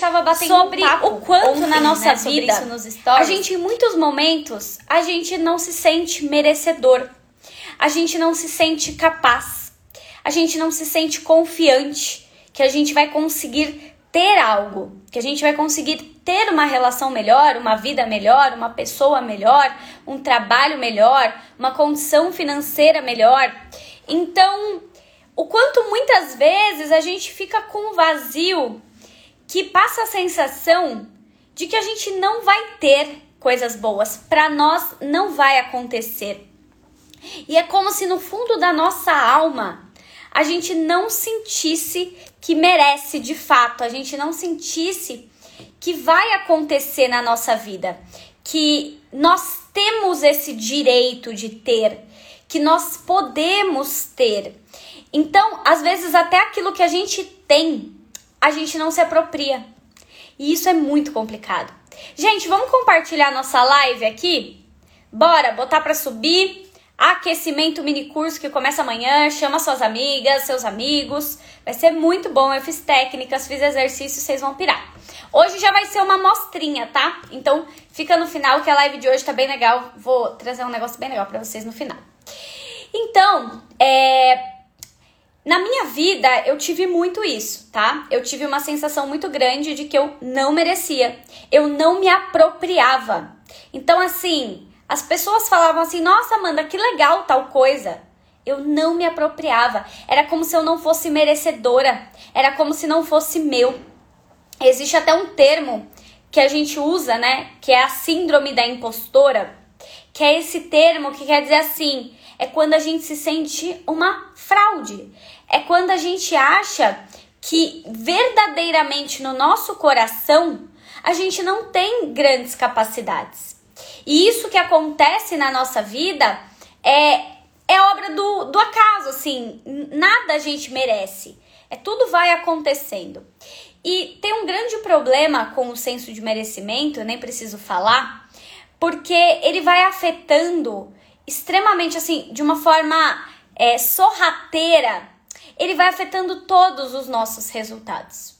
tava batendo sobre um papo o quanto ontem, na nossa né, vida a gente em muitos momentos a gente não se sente merecedor. A gente não se sente capaz. A gente não se sente confiante que a gente vai conseguir ter algo, que a gente vai conseguir ter uma relação melhor, uma vida melhor, uma pessoa melhor, um trabalho melhor, uma condição financeira melhor. Então, o quanto muitas vezes a gente fica com um vazio que passa a sensação de que a gente não vai ter coisas boas, para nós não vai acontecer. E é como se no fundo da nossa alma a gente não sentisse que merece de fato, a gente não sentisse que vai acontecer na nossa vida, que nós temos esse direito de ter, que nós podemos ter. Então, às vezes, até aquilo que a gente tem, a gente não se apropria. E isso é muito complicado. Gente, vamos compartilhar nossa live aqui? Bora botar para subir. Aquecimento mini curso que começa amanhã. Chama suas amigas, seus amigos. Vai ser muito bom. Eu fiz técnicas, fiz exercícios, vocês vão pirar. Hoje já vai ser uma mostrinha, tá? Então fica no final que a live de hoje tá bem legal. Vou trazer um negócio bem legal para vocês no final. Então, é, na minha vida, eu tive muito isso, tá? Eu tive uma sensação muito grande de que eu não merecia. Eu não me apropriava. Então, assim, as pessoas falavam assim: nossa, Amanda, que legal tal coisa. Eu não me apropriava. Era como se eu não fosse merecedora. Era como se não fosse meu. Existe até um termo que a gente usa, né? Que é a síndrome da impostora. Que é esse termo que quer dizer assim: é quando a gente se sente uma fraude. É quando a gente acha que verdadeiramente no nosso coração a gente não tem grandes capacidades. E isso que acontece na nossa vida é, é obra do, do acaso, assim, nada a gente merece. É tudo vai acontecendo. E tem um grande problema com o senso de merecimento, eu nem preciso falar, porque ele vai afetando extremamente assim, de uma forma é, sorrateira, ele vai afetando todos os nossos resultados.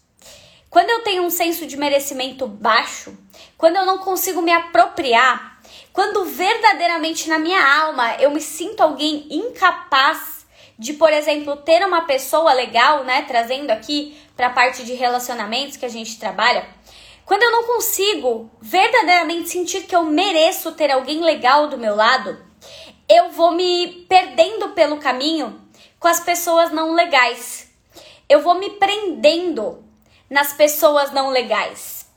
Quando eu tenho um senso de merecimento baixo, quando eu não consigo me apropriar, quando verdadeiramente na minha alma eu me sinto alguém incapaz de, por exemplo, ter uma pessoa legal, né, trazendo aqui para a parte de relacionamentos que a gente trabalha, quando eu não consigo verdadeiramente sentir que eu mereço ter alguém legal do meu lado, eu vou me perdendo pelo caminho com as pessoas não legais. Eu vou me prendendo nas pessoas não legais.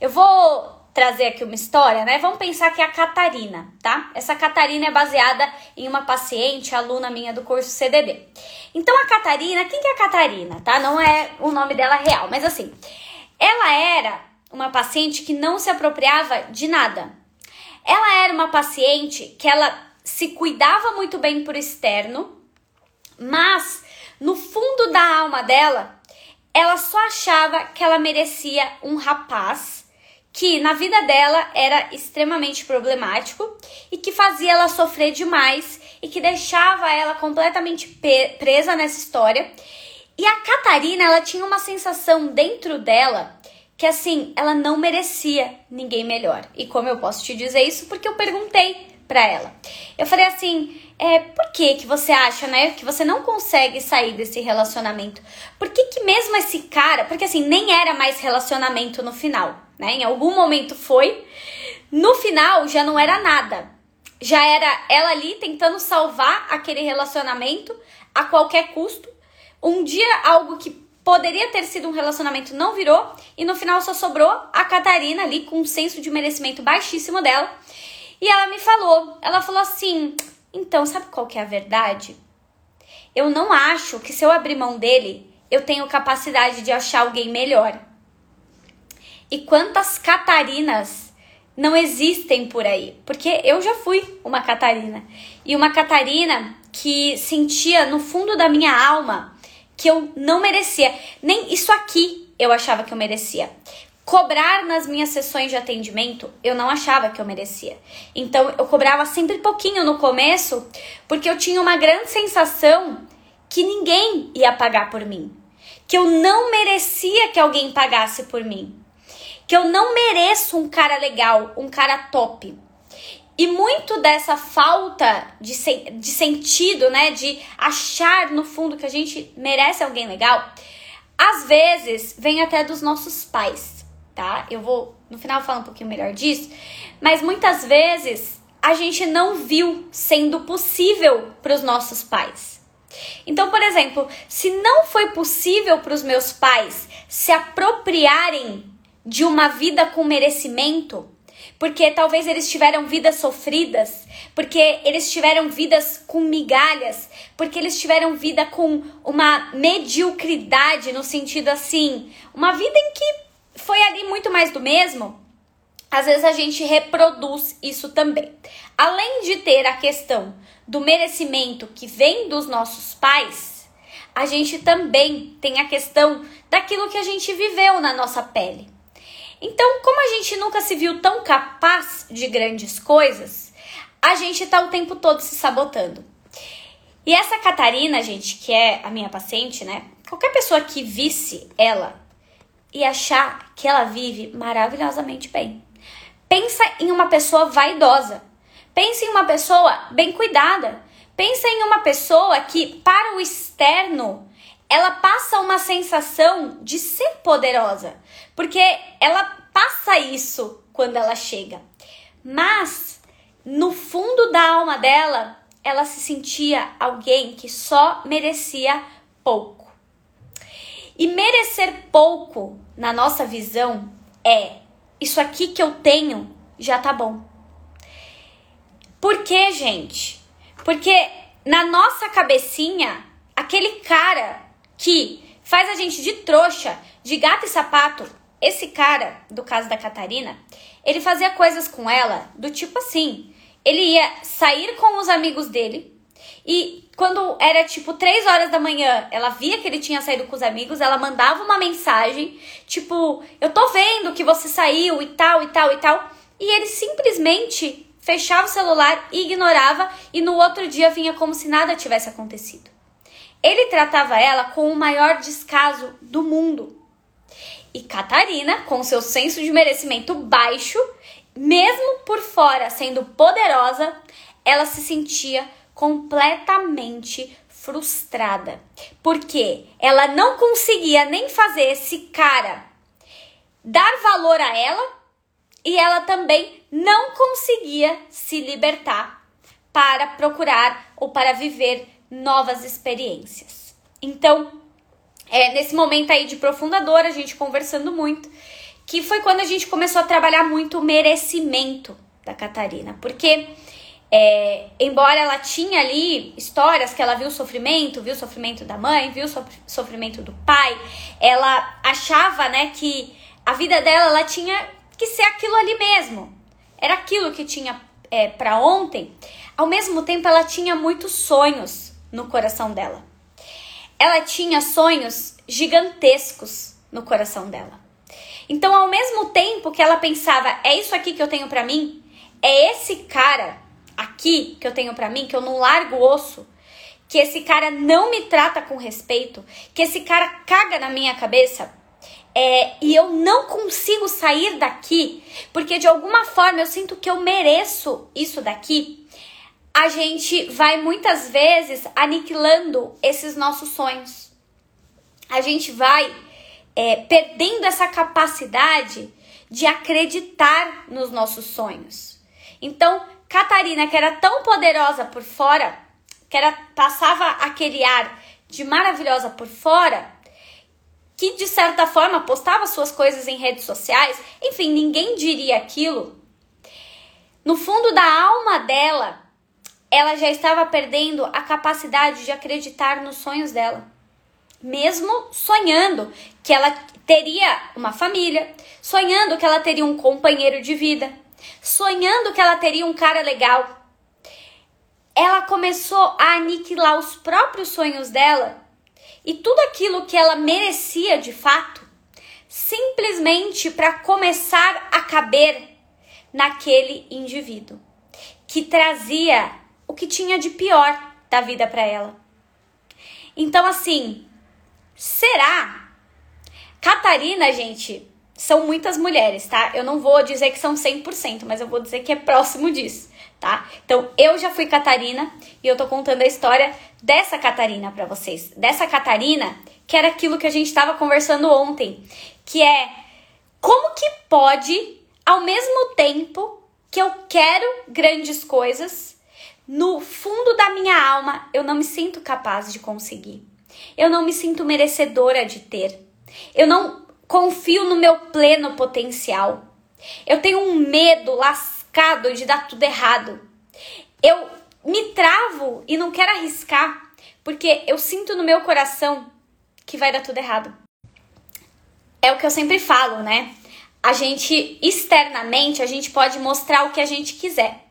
Eu vou trazer aqui uma história, né? Vamos pensar que é a Catarina, tá? Essa Catarina é baseada em uma paciente, aluna minha do curso CDD. Então a Catarina, quem que é a Catarina, tá? Não é o nome dela real, mas assim, ela era uma paciente que não se apropriava de nada. Ela era uma paciente que ela se cuidava muito bem por externo, mas no fundo da alma dela, ela só achava que ela merecia um rapaz que na vida dela era extremamente problemático e que fazia ela sofrer demais e que deixava ela completamente presa nessa história. E a Catarina, ela tinha uma sensação dentro dela que assim, ela não merecia ninguém melhor. E como eu posso te dizer isso? Porque eu perguntei para ela. Eu falei assim: é, por que que você acha, né, que você não consegue sair desse relacionamento? Por que que mesmo esse cara, porque assim, nem era mais relacionamento no final, né? Em algum momento foi, no final já não era nada. Já era ela ali tentando salvar aquele relacionamento a qualquer custo. Um dia algo que poderia ter sido um relacionamento não virou e no final só sobrou a Catarina ali com um senso de merecimento baixíssimo dela. E ela me falou, ela falou assim: então, sabe qual que é a verdade? Eu não acho que se eu abrir mão dele, eu tenho capacidade de achar alguém melhor. E quantas Catarinas não existem por aí? Porque eu já fui uma Catarina. E uma Catarina que sentia no fundo da minha alma que eu não merecia. Nem isso aqui eu achava que eu merecia. Cobrar nas minhas sessões de atendimento, eu não achava que eu merecia. Então eu cobrava sempre pouquinho no começo, porque eu tinha uma grande sensação que ninguém ia pagar por mim, que eu não merecia que alguém pagasse por mim. que eu não mereço um cara legal, um cara top. E muito dessa falta de, de sentido, né, de achar no fundo que a gente merece alguém legal, às vezes vem até dos nossos pais, tá? Eu vou no final falar um pouquinho melhor disso, mas muitas vezes a gente não viu sendo possível para os nossos pais. Então, por exemplo, se não foi possível para os meus pais se apropriarem de uma vida com merecimento, porque talvez eles tiveram vidas sofridas, porque eles tiveram vidas com migalhas, porque eles tiveram vida com uma mediocridade no sentido assim, uma vida em que foi ali muito mais do mesmo. Às vezes a gente reproduz isso também. Além de ter a questão do merecimento que vem dos nossos pais, a gente também tem a questão daquilo que a gente viveu na nossa pele. Então, como a gente nunca se viu tão capaz de grandes coisas, a gente tá o tempo todo se sabotando. E essa Catarina, gente, que é a minha paciente, né? Qualquer pessoa que visse ela e achar que ela vive maravilhosamente bem. Pensa em uma pessoa vaidosa. Pensa em uma pessoa bem cuidada. Pensa em uma pessoa que, para o externo, ela passa uma sensação de ser poderosa, porque ela passa isso quando ela chega. Mas no fundo da alma dela, ela se sentia alguém que só merecia pouco. E merecer pouco, na nossa visão, é isso aqui que eu tenho já tá bom. Por quê, gente? Porque na nossa cabecinha, aquele cara que faz a gente de trouxa, de gato e sapato. Esse cara, do caso da Catarina, ele fazia coisas com ela do tipo assim: ele ia sair com os amigos dele e quando era tipo 3 horas da manhã, ela via que ele tinha saído com os amigos, ela mandava uma mensagem, tipo, eu tô vendo que você saiu e tal e tal e tal, e ele simplesmente fechava o celular, ignorava e no outro dia vinha como se nada tivesse acontecido. Ele tratava ela com o maior descaso do mundo. E Catarina, com seu senso de merecimento baixo, mesmo por fora sendo poderosa, ela se sentia completamente frustrada. Porque ela não conseguia nem fazer esse cara dar valor a ela e ela também não conseguia se libertar para procurar ou para viver novas experiências. Então, é nesse momento aí de profunda dor, a gente conversando muito, que foi quando a gente começou a trabalhar muito o merecimento da Catarina, porque é, embora ela tinha ali histórias que ela viu o sofrimento, viu o sofrimento da mãe, viu o sofrimento do pai, ela achava, né, que a vida dela ela tinha que ser aquilo ali mesmo. Era aquilo que tinha é, para ontem. Ao mesmo tempo, ela tinha muitos sonhos no coração dela. Ela tinha sonhos gigantescos no coração dela. Então, ao mesmo tempo que ela pensava, é isso aqui que eu tenho para mim, é esse cara aqui que eu tenho para mim, que eu não largo o osso, que esse cara não me trata com respeito, que esse cara caga na minha cabeça, é, e eu não consigo sair daqui, porque de alguma forma eu sinto que eu mereço isso daqui a gente vai muitas vezes aniquilando esses nossos sonhos. A gente vai é, perdendo essa capacidade de acreditar nos nossos sonhos. Então, Catarina, que era tão poderosa por fora, que era, passava aquele ar de maravilhosa por fora, que de certa forma postava suas coisas em redes sociais, enfim, ninguém diria aquilo. No fundo da alma dela, ela já estava perdendo a capacidade de acreditar nos sonhos dela. Mesmo sonhando que ela teria uma família, sonhando que ela teria um companheiro de vida, sonhando que ela teria um cara legal. Ela começou a aniquilar os próprios sonhos dela e tudo aquilo que ela merecia de fato, simplesmente para começar a caber naquele indivíduo que trazia o que tinha de pior da vida para ela. Então, assim, será? Catarina, gente, são muitas mulheres, tá? Eu não vou dizer que são 100%, mas eu vou dizer que é próximo disso, tá? Então, eu já fui Catarina e eu tô contando a história dessa Catarina para vocês. Dessa Catarina, que era aquilo que a gente estava conversando ontem, que é como que pode, ao mesmo tempo que eu quero grandes coisas, no fundo da minha alma eu não me sinto capaz de conseguir. Eu não me sinto merecedora de ter. Eu não confio no meu pleno potencial. Eu tenho um medo lascado de dar tudo errado. Eu me travo e não quero arriscar, porque eu sinto no meu coração que vai dar tudo errado. É o que eu sempre falo, né? A gente externamente a gente pode mostrar o que a gente quiser.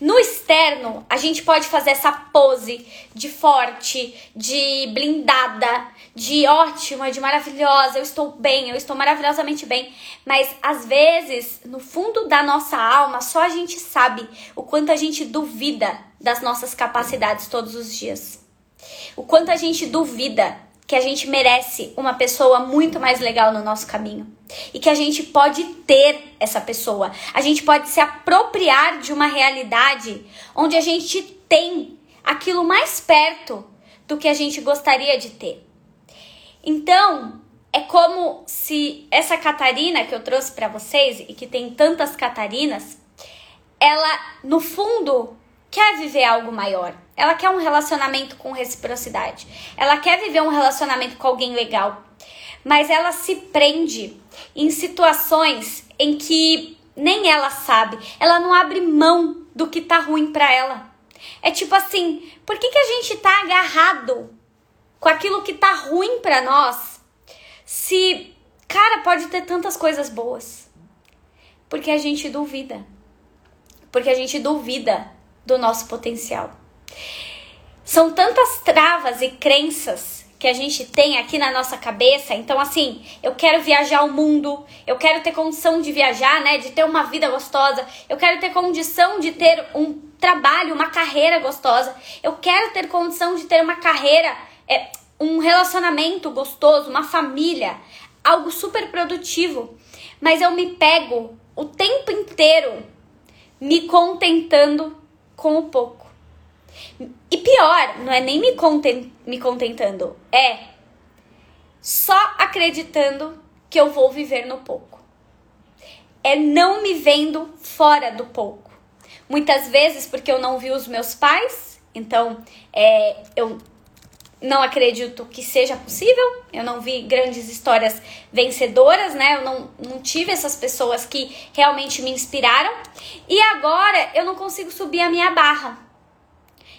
No externo, a gente pode fazer essa pose de forte, de blindada, de ótima, de maravilhosa, eu estou bem, eu estou maravilhosamente bem. Mas às vezes, no fundo da nossa alma, só a gente sabe o quanto a gente duvida das nossas capacidades todos os dias. O quanto a gente duvida que a gente merece uma pessoa muito mais legal no nosso caminho e que a gente pode ter essa pessoa. A gente pode se apropriar de uma realidade onde a gente tem aquilo mais perto do que a gente gostaria de ter. Então, é como se essa Catarina que eu trouxe para vocês e que tem tantas Catarinas, ela no fundo quer viver algo maior. Ela quer um relacionamento com reciprocidade. Ela quer viver um relacionamento com alguém legal. Mas ela se prende em situações em que nem ela sabe. Ela não abre mão do que tá ruim para ela. É tipo assim, por que, que a gente tá agarrado com aquilo que tá ruim para nós? Se, cara, pode ter tantas coisas boas. Porque a gente duvida. Porque a gente duvida do nosso potencial. São tantas travas e crenças que a gente tem aqui na nossa cabeça. Então, assim, eu quero viajar o mundo, eu quero ter condição de viajar, né? De ter uma vida gostosa, eu quero ter condição de ter um trabalho, uma carreira gostosa, eu quero ter condição de ter uma carreira, é, um relacionamento gostoso, uma família, algo super produtivo. Mas eu me pego o tempo inteiro me contentando com o pouco. E pior, não é nem me, content, me contentando, é só acreditando que eu vou viver no pouco. É não me vendo fora do pouco. Muitas vezes porque eu não vi os meus pais, então é, eu não acredito que seja possível. Eu não vi grandes histórias vencedoras, né? Eu não, não tive essas pessoas que realmente me inspiraram. E agora eu não consigo subir a minha barra.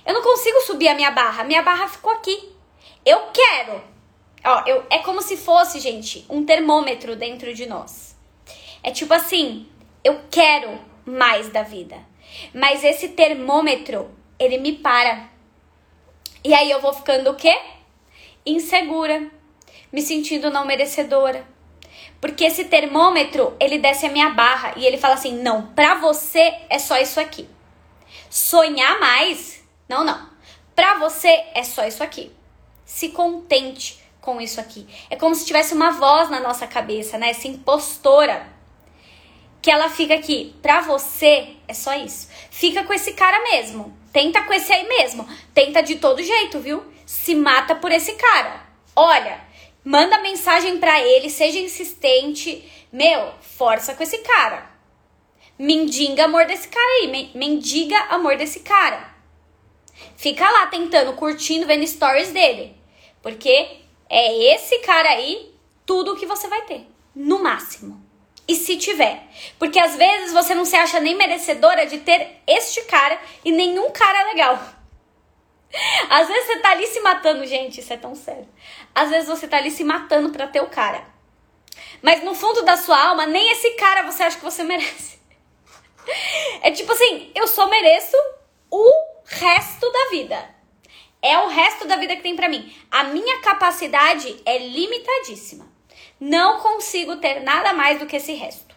Eu não consigo subir a minha barra. Minha barra ficou aqui. Eu quero. Ó, eu, é como se fosse, gente, um termômetro dentro de nós. É tipo assim, eu quero mais da vida. Mas esse termômetro, ele me para e aí eu vou ficando o quê? Insegura, me sentindo não merecedora. Porque esse termômetro, ele desce a minha barra e ele fala assim: "Não, para você é só isso aqui". Sonhar mais? Não, não. Para você é só isso aqui. Se contente com isso aqui. É como se tivesse uma voz na nossa cabeça, né? Essa impostora que ela fica aqui, pra você é só isso. Fica com esse cara mesmo. Tenta com esse aí mesmo. Tenta de todo jeito, viu? Se mata por esse cara. Olha, manda mensagem pra ele, seja insistente. Meu, força com esse cara. Mendiga amor desse cara aí. Mendiga amor desse cara. Fica lá tentando, curtindo, vendo stories dele. Porque é esse cara aí tudo o que você vai ter. No máximo. E se tiver. Porque às vezes você não se acha nem merecedora de ter este cara e nenhum cara legal. Às vezes você tá ali se matando, gente, isso é tão sério. Às vezes você tá ali se matando pra ter o cara. Mas no fundo da sua alma, nem esse cara você acha que você merece. É tipo assim, eu só mereço o resto da vida. É o resto da vida que tem para mim. A minha capacidade é limitadíssima. Não consigo ter nada mais do que esse resto.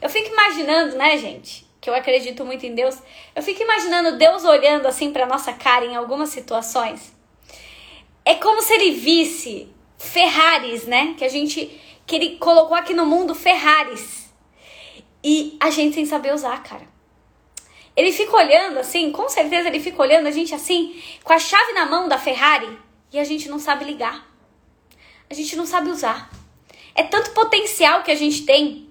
Eu fico imaginando, né, gente? Que eu acredito muito em Deus. Eu fico imaginando Deus olhando assim para nossa cara em algumas situações. É como se ele visse Ferraris, né? Que a gente que ele colocou aqui no mundo Ferraris. E a gente sem saber usar, cara. Ele fica olhando assim, com certeza ele fica olhando a gente assim, com a chave na mão da Ferrari, e a gente não sabe ligar. A gente não sabe usar. É tanto potencial que a gente tem.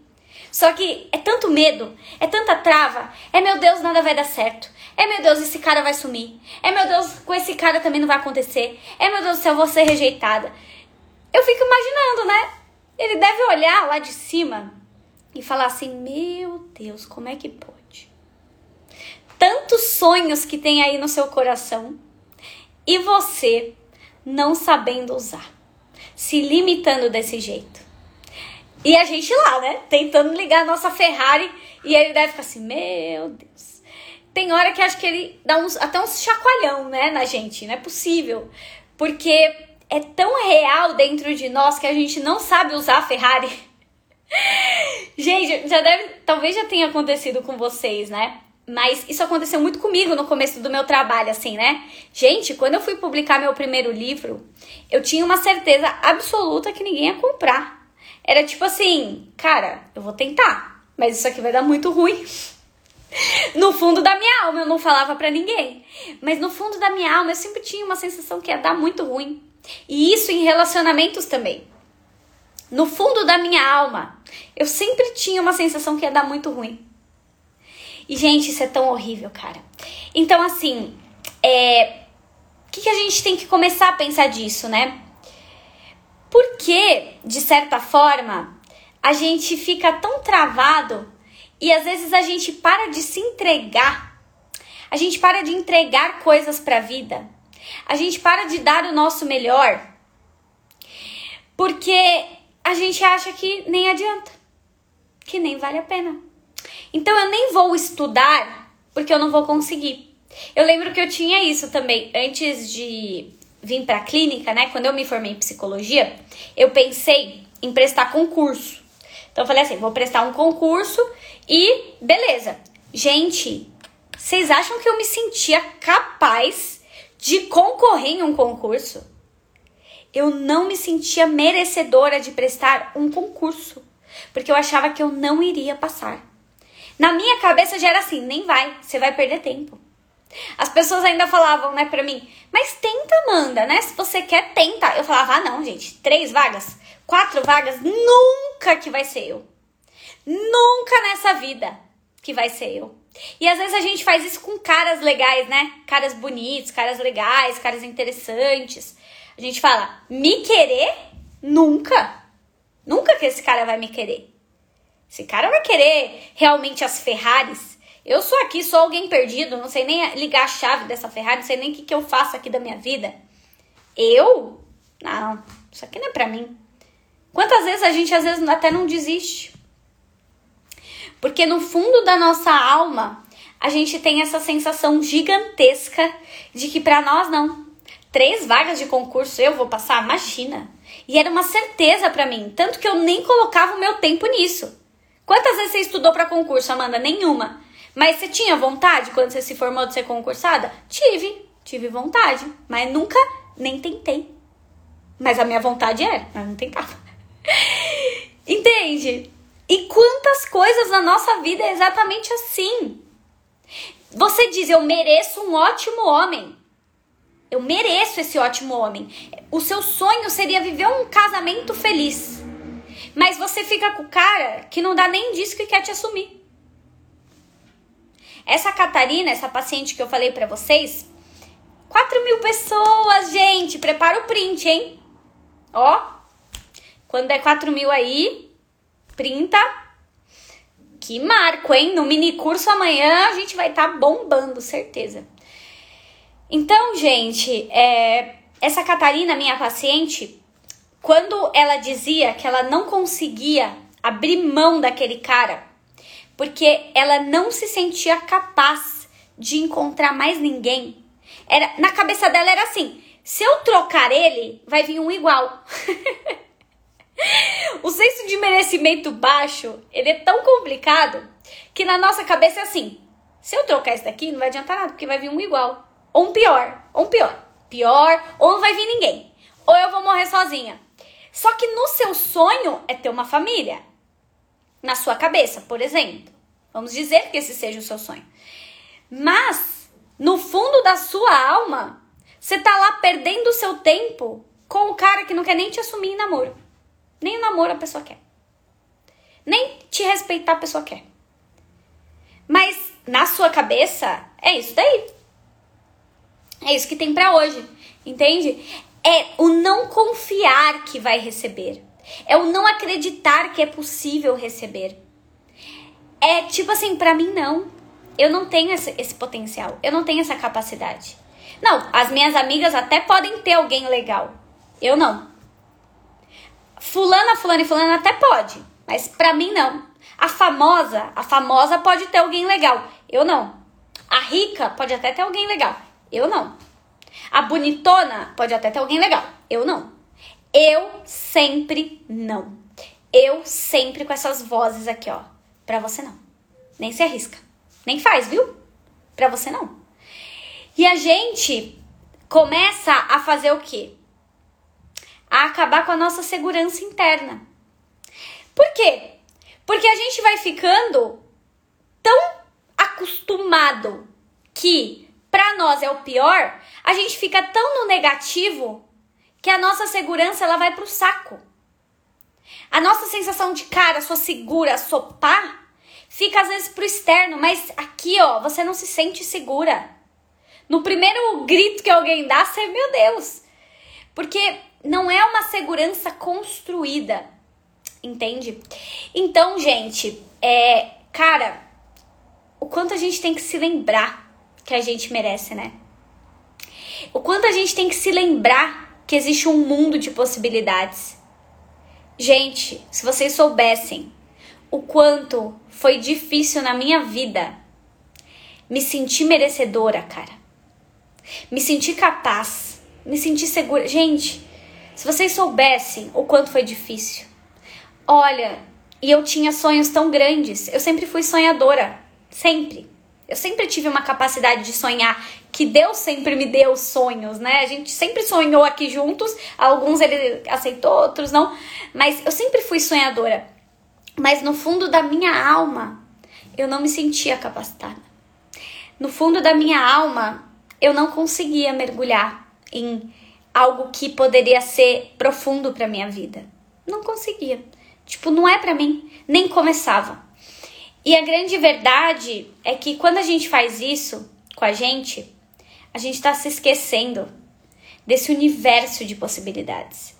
Só que é tanto medo, é tanta trava. É meu Deus, nada vai dar certo. É meu Deus, esse cara vai sumir. É meu Deus, com esse cara também não vai acontecer. É meu Deus do céu, vou ser rejeitada. Eu fico imaginando, né? Ele deve olhar lá de cima e falar assim: Meu Deus, como é que pode? Tantos sonhos que tem aí no seu coração e você não sabendo usar, se limitando desse jeito. E a gente lá, né? Tentando ligar a nossa Ferrari e ele deve ficar assim: Meu Deus. Tem hora que acho que ele dá uns, até uns chacoalhão, né, na gente. Não é possível. Porque é tão real dentro de nós que a gente não sabe usar a Ferrari. gente, já deve, talvez já tenha acontecido com vocês, né? Mas isso aconteceu muito comigo no começo do meu trabalho, assim, né? Gente, quando eu fui publicar meu primeiro livro, eu tinha uma certeza absoluta que ninguém ia comprar. Era tipo assim, cara, eu vou tentar, mas isso aqui vai dar muito ruim. No fundo da minha alma eu não falava para ninguém, mas no fundo da minha alma eu sempre tinha uma sensação que ia dar muito ruim. E isso em relacionamentos também. No fundo da minha alma, eu sempre tinha uma sensação que ia dar muito ruim. E, gente, isso é tão horrível, cara. Então, assim, é. O que, que a gente tem que começar a pensar disso, né? Porque, de certa forma, a gente fica tão travado e às vezes a gente para de se entregar. A gente para de entregar coisas para a vida a gente para de dar o nosso melhor porque a gente acha que nem adianta, que nem vale a pena. Então eu nem vou estudar porque eu não vou conseguir. Eu lembro que eu tinha isso também antes de vir para a clínica, né? Quando eu me formei em psicologia, eu pensei em prestar concurso. Então eu falei assim, vou prestar um concurso e beleza. Gente, vocês acham que eu me sentia capaz de concorrer em um concurso. Eu não me sentia merecedora de prestar um concurso, porque eu achava que eu não iria passar. Na minha cabeça já era assim, nem vai, você vai perder tempo. As pessoas ainda falavam, né, pra mim, mas tenta, Amanda, né? Se você quer, tenta. Eu falava, ah, não, gente, três vagas, quatro vagas, nunca que vai ser eu. Nunca nessa vida que vai ser eu. E às vezes a gente faz isso com caras legais, né? Caras bonitos, caras legais, caras interessantes. A gente fala, me querer? Nunca. Nunca que esse cara vai me querer. Esse cara vai querer realmente as Ferraris. Eu sou aqui, sou alguém perdido, não sei nem ligar a chave dessa Ferrari, não sei nem o que, que eu faço aqui da minha vida. Eu? Não, isso aqui não é pra mim. Quantas vezes a gente às vezes até não desiste? Porque no fundo da nossa alma, a gente tem essa sensação gigantesca de que para nós não. Três vagas de concurso eu vou passar, imagina. E era uma certeza para mim, tanto que eu nem colocava o meu tempo nisso. Quantas vezes você estudou para concurso, Amanda? Nenhuma. Mas você tinha vontade quando você se formou de ser concursada? Tive, tive vontade, mas nunca nem tentei. Mas a minha vontade era, mas não tentava. Entende? E quantas coisas na nossa vida é exatamente assim. Você diz: Eu mereço um ótimo homem. Eu mereço esse ótimo homem. O seu sonho seria viver um casamento feliz. Mas você fica com o cara que não dá nem disso que quer te assumir. Essa Catarina, essa paciente que eu falei para vocês, 4 mil pessoas, gente. Prepara o print, hein? Ó, quando é 4 mil aí, printa. Que marco, hein? No mini curso amanhã a gente vai estar tá bombando, certeza. Então, gente, é, essa Catarina, minha paciente, quando ela dizia que ela não conseguia abrir mão daquele cara, porque ela não se sentia capaz de encontrar mais ninguém, era na cabeça dela era assim: se eu trocar ele, vai vir um igual. O senso de merecimento baixo, ele é tão complicado que na nossa cabeça é assim: se eu trocar esse daqui, não vai adiantar nada, porque vai vir um igual. Ou um pior, ou um pior. Pior, ou não vai vir ninguém. Ou eu vou morrer sozinha. Só que no seu sonho é ter uma família. Na sua cabeça, por exemplo. Vamos dizer que esse seja o seu sonho. Mas, no fundo da sua alma, você tá lá perdendo o seu tempo com o cara que não quer nem te assumir em namoro. Nem o namoro a pessoa quer. Nem te respeitar a pessoa quer. Mas na sua cabeça é isso daí. É isso que tem para hoje, entende? É o não confiar que vai receber. É o não acreditar que é possível receber. É tipo assim, para mim não. Eu não tenho esse, esse potencial. Eu não tenho essa capacidade. Não, as minhas amigas até podem ter alguém legal. Eu não. Fulana, fulana e fulana até pode, mas pra mim não. A famosa, a famosa pode ter alguém legal. Eu não. A rica pode até ter alguém legal. Eu não. A bonitona pode até ter alguém legal. Eu não. Eu sempre não. Eu sempre com essas vozes aqui, ó. Pra você não. Nem se arrisca. Nem faz, viu? Pra você não. E a gente começa a fazer o quê? A acabar com a nossa segurança interna. Por quê? Porque a gente vai ficando tão acostumado que para nós é o pior, a gente fica tão no negativo que a nossa segurança ela vai pro saco. A nossa sensação de cara, sou segura, sou pá, fica às vezes pro externo, mas aqui, ó, você não se sente segura. No primeiro grito que alguém dá, você, meu Deus. Porque não é uma segurança construída entende? Então, gente, é, cara, o quanto a gente tem que se lembrar que a gente merece, né? O quanto a gente tem que se lembrar que existe um mundo de possibilidades. Gente, se vocês soubessem o quanto foi difícil na minha vida me sentir merecedora, cara. Me sentir capaz, me sentir segura. Gente, se vocês soubessem o quanto foi difícil. Olha, e eu tinha sonhos tão grandes. Eu sempre fui sonhadora. Sempre. Eu sempre tive uma capacidade de sonhar, que Deus sempre me deu sonhos, né? A gente sempre sonhou aqui juntos. Alguns ele aceitou, outros não. Mas eu sempre fui sonhadora. Mas no fundo da minha alma, eu não me sentia capacitada. No fundo da minha alma, eu não conseguia mergulhar em algo que poderia ser profundo para minha vida. Não conseguia. Tipo, não é para mim, nem começava. E a grande verdade é que quando a gente faz isso com a gente, a gente está se esquecendo desse universo de possibilidades,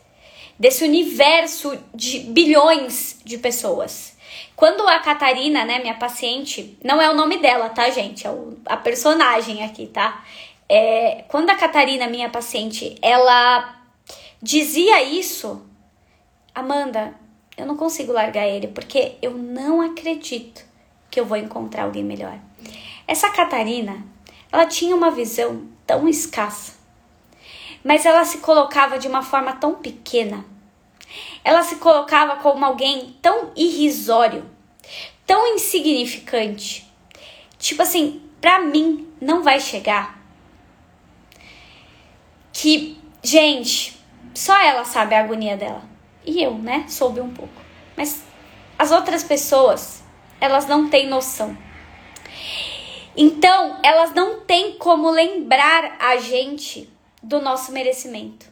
desse universo de bilhões de pessoas. Quando a Catarina, né, minha paciente, não é o nome dela, tá, gente? É o, a personagem aqui, tá? É, quando a Catarina, minha paciente, ela dizia isso, Amanda, eu não consigo largar ele porque eu não acredito que eu vou encontrar alguém melhor. Essa Catarina, ela tinha uma visão tão escassa, mas ela se colocava de uma forma tão pequena. Ela se colocava como alguém tão irrisório, tão insignificante. Tipo assim, pra mim não vai chegar. Que, gente, só ela sabe a agonia dela. E eu, né, soube um pouco. Mas as outras pessoas, elas não têm noção. Então, elas não têm como lembrar a gente do nosso merecimento.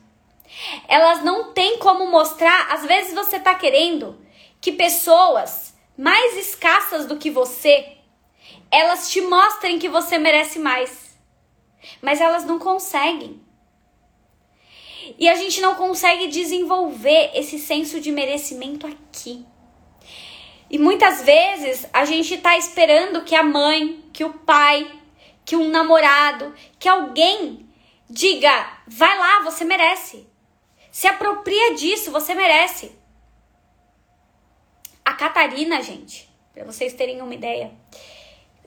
Elas não têm como mostrar, às vezes você tá querendo que pessoas mais escassas do que você, elas te mostrem que você merece mais. Mas elas não conseguem. E a gente não consegue desenvolver esse senso de merecimento aqui. E muitas vezes a gente está esperando que a mãe, que o pai, que um namorado, que alguém diga: vai lá, você merece. Se apropria disso, você merece. A Catarina, gente, para vocês terem uma ideia.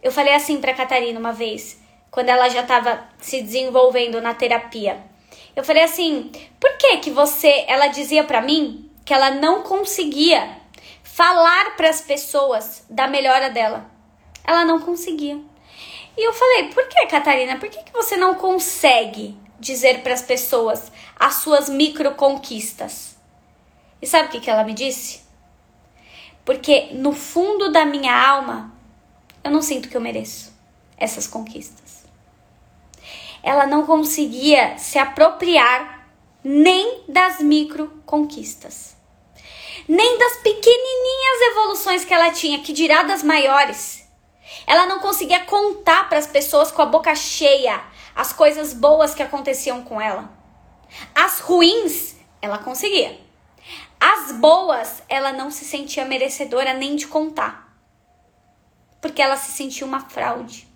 Eu falei assim para Catarina uma vez, quando ela já estava se desenvolvendo na terapia. Eu falei assim: "Por que que você, ela dizia para mim que ela não conseguia falar para as pessoas da melhora dela. Ela não conseguia. E eu falei: "Por que, Catarina? Por que que você não consegue dizer para as pessoas as suas micro conquistas?" E sabe o que, que ela me disse? Porque no fundo da minha alma, eu não sinto que eu mereço essas conquistas. Ela não conseguia se apropriar nem das micro conquistas, nem das pequenininhas evoluções que ela tinha, que dirá das maiores. Ela não conseguia contar para as pessoas com a boca cheia as coisas boas que aconteciam com ela. As ruins, ela conseguia. As boas, ela não se sentia merecedora nem de contar. Porque ela se sentia uma fraude.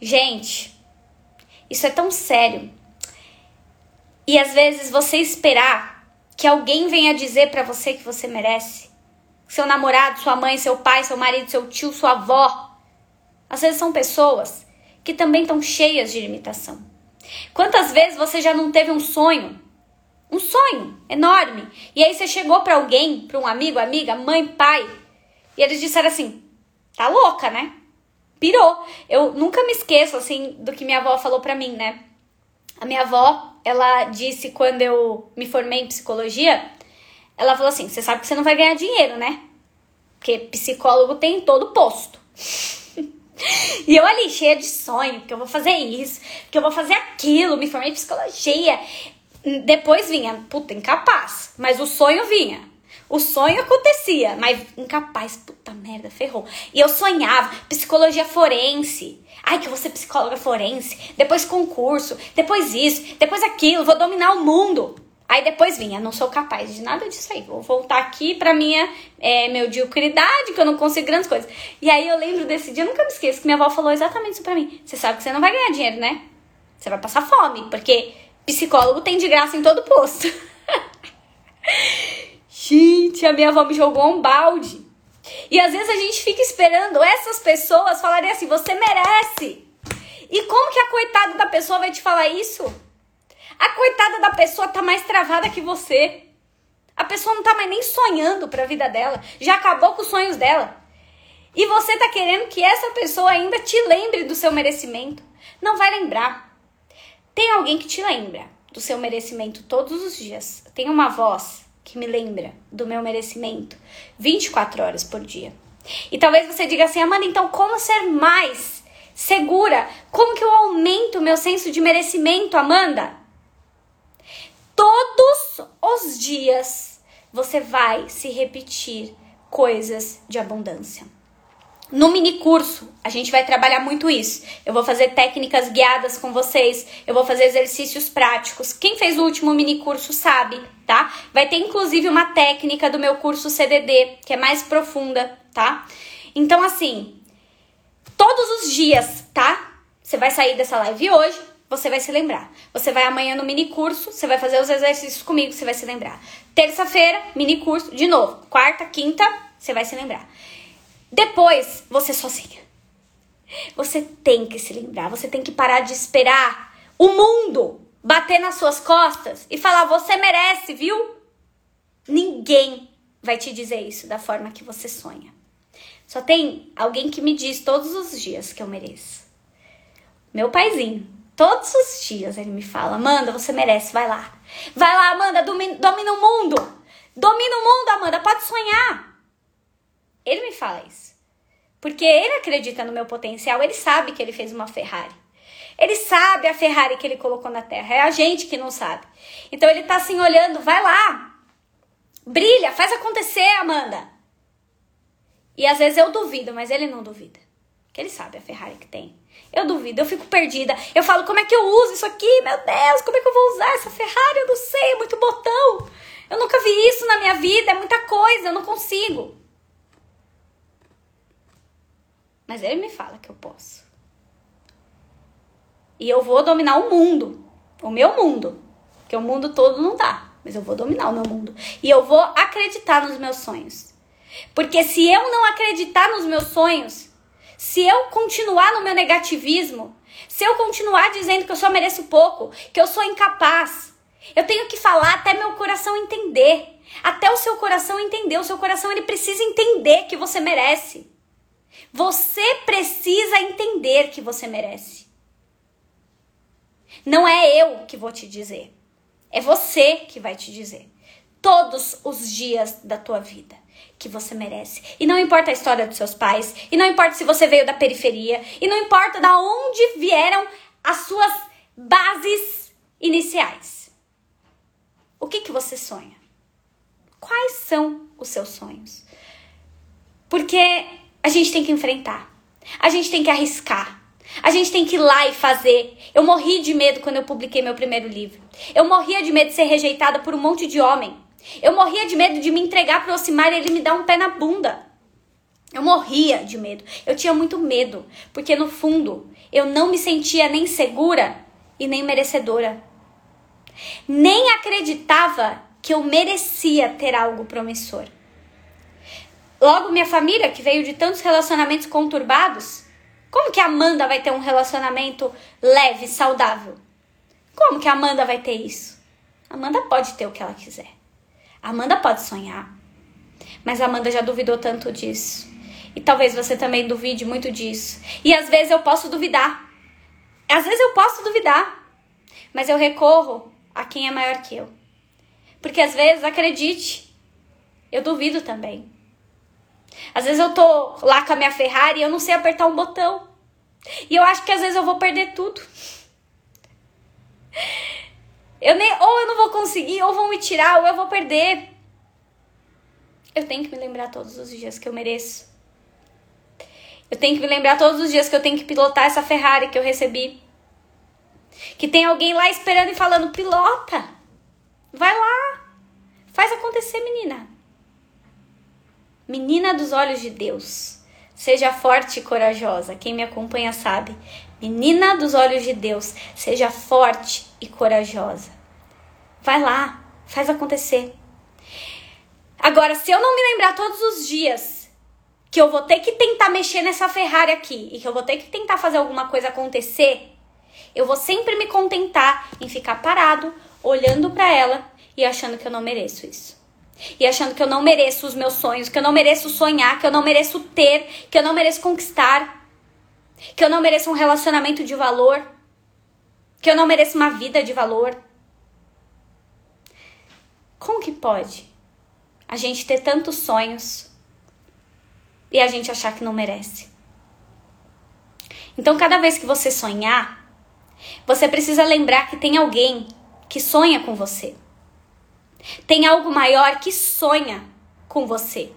Gente, isso é tão sério. E às vezes você esperar que alguém venha dizer para você que você merece. Seu namorado, sua mãe, seu pai, seu marido, seu tio, sua avó. Às vezes são pessoas que também estão cheias de limitação. Quantas vezes você já não teve um sonho? Um sonho enorme. E aí você chegou para alguém, para um amigo, amiga, mãe, pai, e eles disseram assim: "Tá louca, né?" Pirou. Eu nunca me esqueço assim do que minha avó falou para mim, né? A minha avó, ela disse quando eu me formei em psicologia, ela falou assim: "Você sabe que você não vai ganhar dinheiro, né? Porque psicólogo tem todo posto." E eu ali, cheia de sonho, que eu vou fazer isso, que eu vou fazer aquilo, me formei em psicologia. Depois vinha, puta, incapaz. Mas o sonho vinha. O sonho acontecia, mas incapaz, puta merda, ferrou. E eu sonhava, psicologia forense. Ai, que ser psicóloga forense. Depois concurso, depois isso, depois aquilo, vou dominar o mundo. Aí depois vinha, não sou capaz de nada disso aí. Vou voltar aqui pra minha é, mediocridade, que eu não consigo grandes coisas. E aí eu lembro desse dia, eu nunca me esqueço, que minha avó falou exatamente isso pra mim. Você sabe que você não vai ganhar dinheiro, né? Você vai passar fome, porque psicólogo tem de graça em todo posto. gente, a minha avó me jogou um balde. E às vezes a gente fica esperando essas pessoas falarem assim: você merece. E como que a coitada da pessoa vai te falar isso? A coitada da pessoa tá mais travada que você. A pessoa não tá mais nem sonhando pra vida dela. Já acabou com os sonhos dela. E você tá querendo que essa pessoa ainda te lembre do seu merecimento. Não vai lembrar. Tem alguém que te lembra do seu merecimento todos os dias. Tem uma voz que me lembra do meu merecimento 24 horas por dia. E talvez você diga assim, Amanda, então como ser mais segura? Como que eu aumento o meu senso de merecimento, Amanda? todos os dias você vai se repetir coisas de abundância. No mini curso, a gente vai trabalhar muito isso. Eu vou fazer técnicas guiadas com vocês, eu vou fazer exercícios práticos. Quem fez o último mini curso sabe, tá? Vai ter inclusive uma técnica do meu curso CDD, que é mais profunda, tá? Então assim, todos os dias, tá? Você vai sair dessa live hoje, você vai se lembrar. Você vai amanhã no mini curso, você vai fazer os exercícios comigo, você vai se lembrar. Terça-feira, mini curso, de novo. Quarta, quinta, você vai se lembrar. Depois, você sozinha. Você tem que se lembrar, você tem que parar de esperar o mundo bater nas suas costas e falar: você merece, viu? Ninguém vai te dizer isso da forma que você sonha. Só tem alguém que me diz todos os dias que eu mereço. Meu paizinho. Todos os dias ele me fala: Amanda, você merece, vai lá. Vai lá, Amanda, domina, domina o mundo. Domina o mundo, Amanda, pode sonhar. Ele me fala isso. Porque ele acredita no meu potencial, ele sabe que ele fez uma Ferrari. Ele sabe a Ferrari que ele colocou na terra. É a gente que não sabe. Então ele tá assim olhando, vai lá. Brilha, faz acontecer, Amanda. E às vezes eu duvido, mas ele não duvida. Que ele sabe a Ferrari que tem. Eu duvido, eu fico perdida. Eu falo, como é que eu uso isso aqui? Meu Deus, como é que eu vou usar essa Ferrari? Eu não sei, é muito botão. Eu nunca vi isso na minha vida, é muita coisa, eu não consigo. Mas ele me fala que eu posso. E eu vou dominar o mundo, o meu mundo. Porque o mundo todo não dá, mas eu vou dominar o meu mundo. E eu vou acreditar nos meus sonhos. Porque se eu não acreditar nos meus sonhos, se eu continuar no meu negativismo, se eu continuar dizendo que eu só mereço pouco, que eu sou incapaz, eu tenho que falar até meu coração entender. Até o seu coração entender, o seu coração ele precisa entender que você merece. Você precisa entender que você merece. Não é eu que vou te dizer. É você que vai te dizer. Todos os dias da tua vida que você merece. E não importa a história dos seus pais, e não importa se você veio da periferia, e não importa da onde vieram as suas bases iniciais. O que que você sonha? Quais são os seus sonhos? Porque a gente tem que enfrentar. A gente tem que arriscar. A gente tem que ir lá e fazer. Eu morri de medo quando eu publiquei meu primeiro livro. Eu morria de medo de ser rejeitada por um monte de homem. Eu morria de medo de me entregar pro Osimar e ele me dar um pé na bunda. Eu morria de medo. Eu tinha muito medo, porque no fundo eu não me sentia nem segura e nem merecedora. Nem acreditava que eu merecia ter algo promissor. Logo, minha família, que veio de tantos relacionamentos conturbados, como que a Amanda vai ter um relacionamento leve, saudável? Como que a Amanda vai ter isso? A Amanda pode ter o que ela quiser. A Amanda pode sonhar. Mas a Amanda já duvidou tanto disso. E talvez você também duvide muito disso. E às vezes eu posso duvidar. Às vezes eu posso duvidar. Mas eu recorro a quem é maior que eu. Porque às vezes, acredite, eu duvido também. Às vezes eu tô lá com a minha Ferrari e eu não sei apertar um botão. E eu acho que às vezes eu vou perder tudo. Eu nem, ou eu não vou conseguir, ou vão me tirar, ou eu vou perder. Eu tenho que me lembrar todos os dias que eu mereço. Eu tenho que me lembrar todos os dias que eu tenho que pilotar essa Ferrari que eu recebi. Que tem alguém lá esperando e falando: pilota, vai lá, faz acontecer, menina. Menina dos olhos de Deus, seja forte e corajosa. Quem me acompanha sabe. Menina dos olhos de Deus, seja forte e corajosa. Vai lá, faz acontecer. Agora, se eu não me lembrar todos os dias que eu vou ter que tentar mexer nessa Ferrari aqui e que eu vou ter que tentar fazer alguma coisa acontecer, eu vou sempre me contentar em ficar parado, olhando para ela e achando que eu não mereço isso e achando que eu não mereço os meus sonhos, que eu não mereço sonhar, que eu não mereço ter, que eu não mereço conquistar, que eu não mereço um relacionamento de valor, que eu não mereço uma vida de valor. Como que pode a gente ter tantos sonhos e a gente achar que não merece? Então, cada vez que você sonhar, você precisa lembrar que tem alguém que sonha com você. Tem algo maior que sonha com você.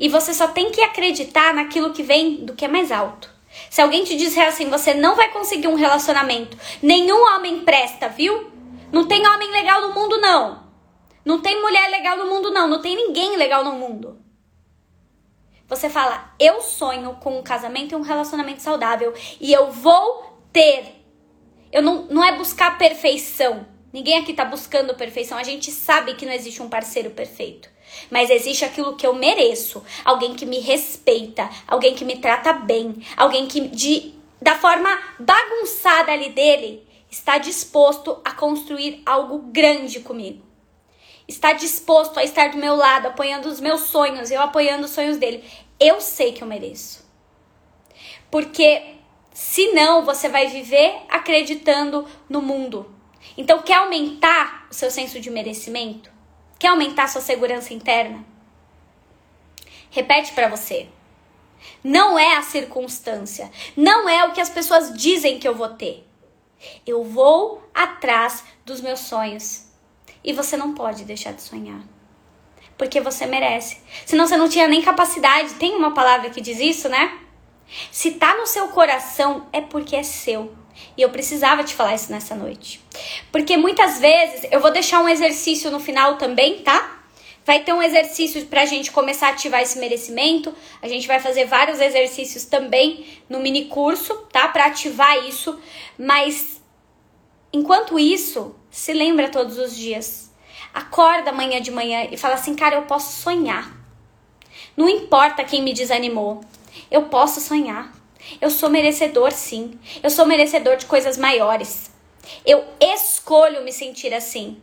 E você só tem que acreditar naquilo que vem do que é mais alto. Se alguém te disser assim, você não vai conseguir um relacionamento, nenhum homem presta, viu? Não tem homem legal no mundo, não. Não tem mulher legal no mundo, não. Não tem ninguém legal no mundo. Você fala, eu sonho com um casamento e um relacionamento saudável. E eu vou ter eu não, não é buscar perfeição. Ninguém aqui tá buscando perfeição. A gente sabe que não existe um parceiro perfeito. Mas existe aquilo que eu mereço. Alguém que me respeita, alguém que me trata bem, alguém que de da forma bagunçada ali dele está disposto a construir algo grande comigo. Está disposto a estar do meu lado, apoiando os meus sonhos, eu apoiando os sonhos dele. Eu sei que eu mereço. Porque Senão, você vai viver acreditando no mundo. Então, quer aumentar o seu senso de merecimento? Quer aumentar sua segurança interna? Repete para você. Não é a circunstância, não é o que as pessoas dizem que eu vou ter. Eu vou atrás dos meus sonhos. E você não pode deixar de sonhar. Porque você merece. Senão você não tinha nem capacidade. Tem uma palavra que diz isso, né? Se tá no seu coração, é porque é seu. E eu precisava te falar isso nessa noite. Porque muitas vezes, eu vou deixar um exercício no final também, tá? Vai ter um exercício pra gente começar a ativar esse merecimento. A gente vai fazer vários exercícios também no mini curso, tá? Pra ativar isso. Mas enquanto isso, se lembra todos os dias. Acorda amanhã de manhã e fala assim, cara, eu posso sonhar. Não importa quem me desanimou. Eu posso sonhar. Eu sou merecedor, sim. Eu sou merecedor de coisas maiores. Eu escolho me sentir assim.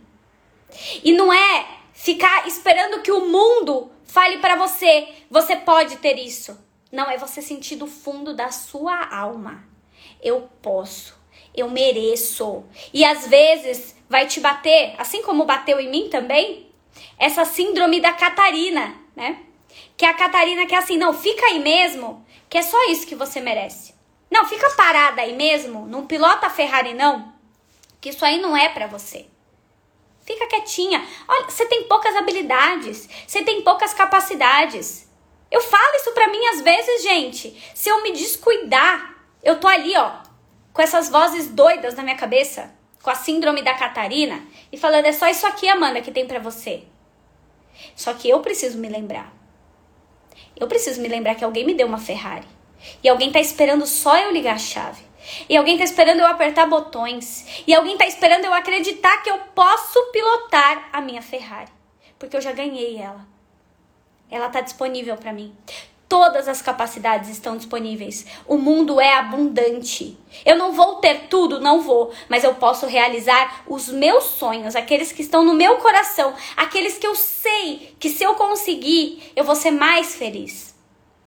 E não é ficar esperando que o mundo fale para você, você pode ter isso. Não é você sentir do fundo da sua alma. Eu posso. eu mereço. E às vezes vai te bater, assim como bateu em mim também, essa síndrome da Catarina, né? Que é a Catarina que é assim, não, fica aí mesmo, que é só isso que você merece. Não, fica parada aí mesmo, não pilota a Ferrari não, que isso aí não é para você. Fica quietinha. Olha, você tem poucas habilidades, você tem poucas capacidades. Eu falo isso pra mim às vezes, gente. Se eu me descuidar, eu tô ali, ó, com essas vozes doidas na minha cabeça, com a síndrome da Catarina, e falando: é só isso aqui, Amanda, que tem para você. Só que eu preciso me lembrar. Eu preciso me lembrar que alguém me deu uma Ferrari. E alguém tá esperando só eu ligar a chave. E alguém tá esperando eu apertar botões. E alguém tá esperando eu acreditar que eu posso pilotar a minha Ferrari. Porque eu já ganhei ela. Ela tá disponível para mim. Todas as capacidades estão disponíveis. O mundo é abundante. Eu não vou ter tudo, não vou, mas eu posso realizar os meus sonhos, aqueles que estão no meu coração, aqueles que eu sei que se eu conseguir, eu vou ser mais feliz.